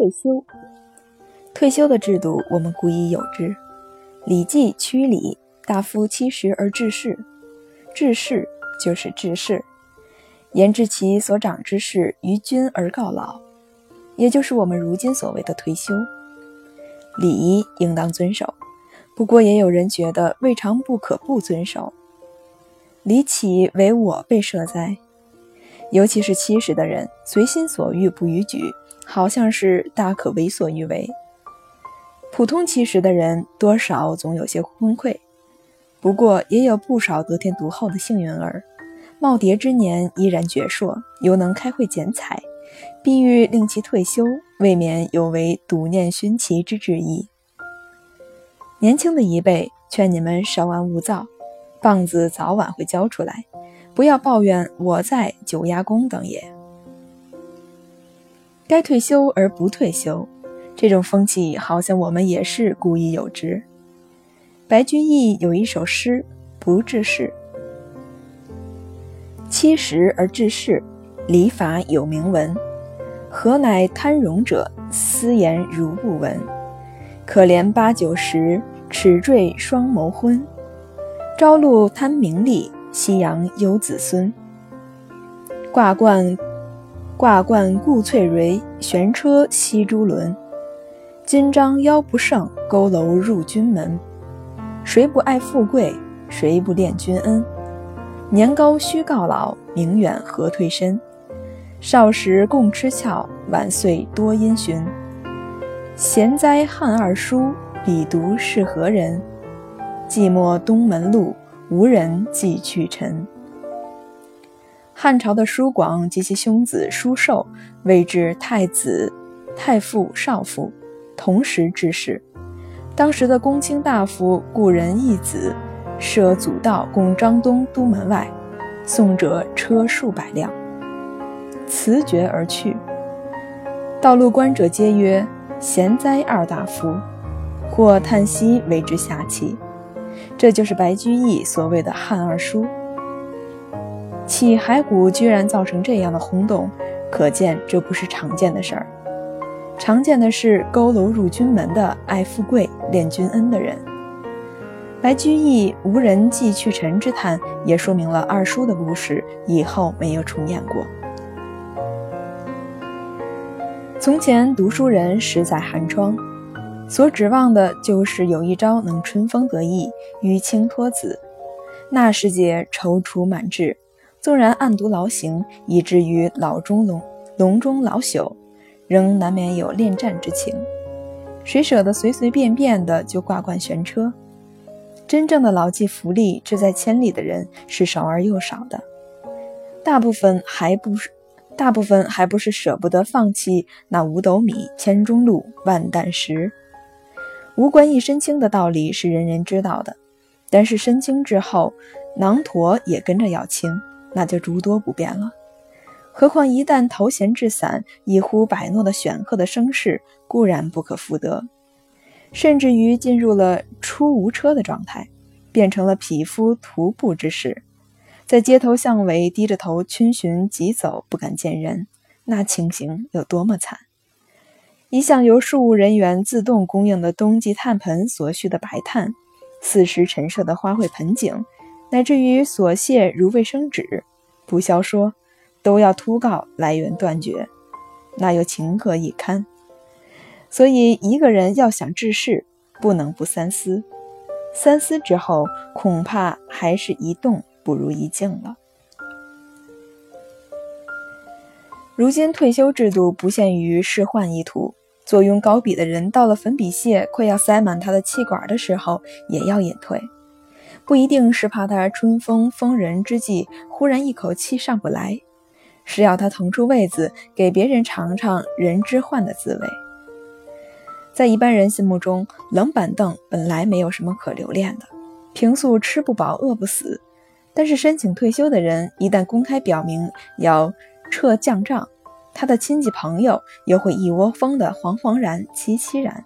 退休。退休的制度我们古已有之，《礼记·曲礼》：“大夫七十而致仕。”致仕就是致仕，言之其所长之事于君而告老，也就是我们如今所谓的退休。礼应当遵守，不过也有人觉得未尝不可不遵守。礼岂为我被设哉？尤其是七十的人，随心所欲不逾矩，好像是大可为所欲为。普通七十的人，多少总有些昏聩。不过也有不少得天独厚的幸运儿，耄耋之年依然矍铄，犹能开会剪彩，必欲令其退休，未免有违笃念勋其之志意。年轻的一辈，劝你们稍安勿躁，棒子早晚会交出来，不要抱怨我在九压宫等也。该退休而不退休，这种风气好像我们也是故意有之。白居易有一首诗《不致仕》：“七十而致仕，礼法有明文。何乃贪荣者，私言如不闻。可怜八九十，齿坠双眸昏。朝露贪名利，夕阳忧子孙。挂冠挂冠顾翠蕊，悬车惜珠轮。金章腰不胜，佝偻入君门。”谁不爱富贵？谁不恋君恩？年高须告老，名远何退身？少时共吃俏，晚岁多因循。贤哉汉二叔，彼读是何人？寂寞东门路，无人寄去尘。汉朝的叔广及其兄子叔寿，位至太子、太傅、少傅，同时致仕。当时的公卿大夫故人义子，设祖道供张东都门外，送者车数百辆，辞绝而去。道路观者皆曰：“贤哉二大夫！”或叹息为之下气。这就是白居易所谓的汉二叔。起骸骨居然造成这样的轰动，可见这不是常见的事儿。常见的是佝偻入军门的爱富贵、恋君恩的人。白居易无人寄去尘之叹，也说明了二叔的故事以后没有重演过。从前读书人十载寒窗，所指望的就是有一朝能春风得意、与清脱子。那时节踌躇满志，纵然暗读劳形，以至于老中龙龙中老朽。仍难免有恋战之情，谁舍得随随便便的就挂冠悬车？真正的牢记福利、志在千里的人是少而又少的，大部分还不是大部分还不是舍不得放弃那五斗米、千钟路、万担石。无官一身轻的道理是人人知道的，但是身轻之后，囊驼也跟着要轻，那就诸多不便了。何况一旦头衔至散，一呼百诺的显赫的声势固然不可复得，甚至于进入了出无车的状态，变成了匹夫徒步之时，在街头巷尾低着头逡巡疾走，不敢见人，那情形有多么惨！一向由庶务人员自动供应的冬季炭盆所需的白炭，四时陈设的花卉盆景，乃至于琐屑如卫生纸，不消说。都要突告来源断绝，那又情何以堪？所以一个人要想治世，不能不三思。三思之后，恐怕还是一动不如一静了。如今退休制度不限于仕宦一途，坐拥高笔的人到了粉笔屑快要塞满他的气管的时候，也要隐退。不一定是怕他春风疯人之际，忽然一口气上不来。是要他腾出位子给别人尝尝人之患的滋味。在一般人心目中，冷板凳本来没有什么可留恋的，平素吃不饱饿不死。但是申请退休的人一旦公开表明要撤降账，他的亲戚朋友又会一窝蜂的惶惶然戚戚然，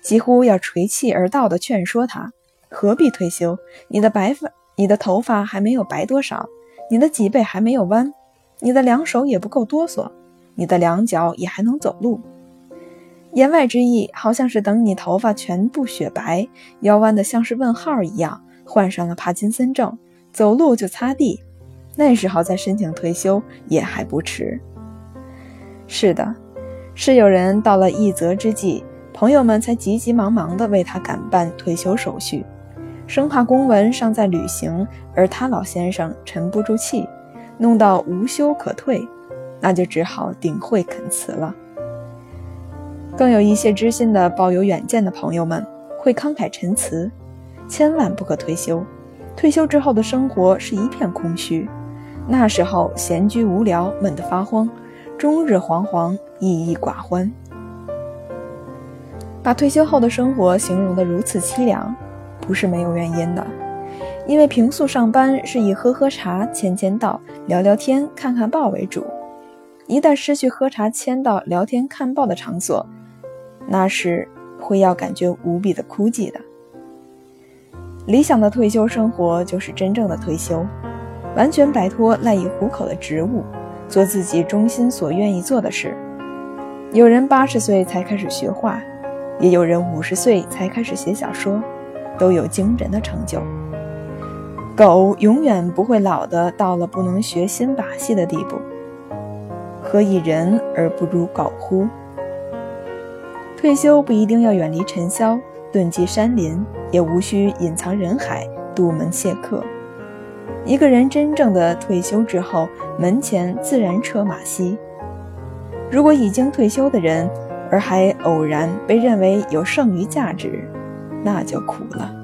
几乎要垂泣而道的劝说他：何必退休？你的白发，你的头发还没有白多少，你的脊背还没有弯。你的两手也不够哆嗦，你的两脚也还能走路。言外之意，好像是等你头发全部雪白，腰弯的像是问号一样，患上了帕金森症，走路就擦地，那时候再申请退休也还不迟。是的，是有人到了一泽之际，朋友们才急急忙忙地为他赶办退休手续，生怕公文尚在履行，而他老先生沉不住气，弄到无休可退，那就只好顶会恳辞了。更有一些知心的、抱有远见的朋友们会慷慨陈词：千万不可退休，退休之后的生活是一片空虚，那时候闲居无聊，闷得发慌，终日惶惶，郁郁寡欢。把退休后的生活形容得如此凄凉，不是没有原因的，因为平素上班是以喝喝茶、签签到、聊聊天、看看报为主，一旦失去喝茶、签到、聊天、看报的场所，那是会要感觉无比的枯寂的。理想的退休生活就是真正的退休，完全摆脱赖以糊口的职务，做自己衷心所愿意做的事。有人八十岁才开始学画，也有人五十岁才开始写小说，都有惊人的成就。狗永远不会老的到了不能学新把戏的地步。何以人而不如狗乎？退休不一定要远离尘嚣，遁迹山林，也无需隐藏人海，杜门谢客。一个人真正的退休之后，门前自然车马稀。如果已经退休的人，而还偶然被认为有剩余价值，那就苦了。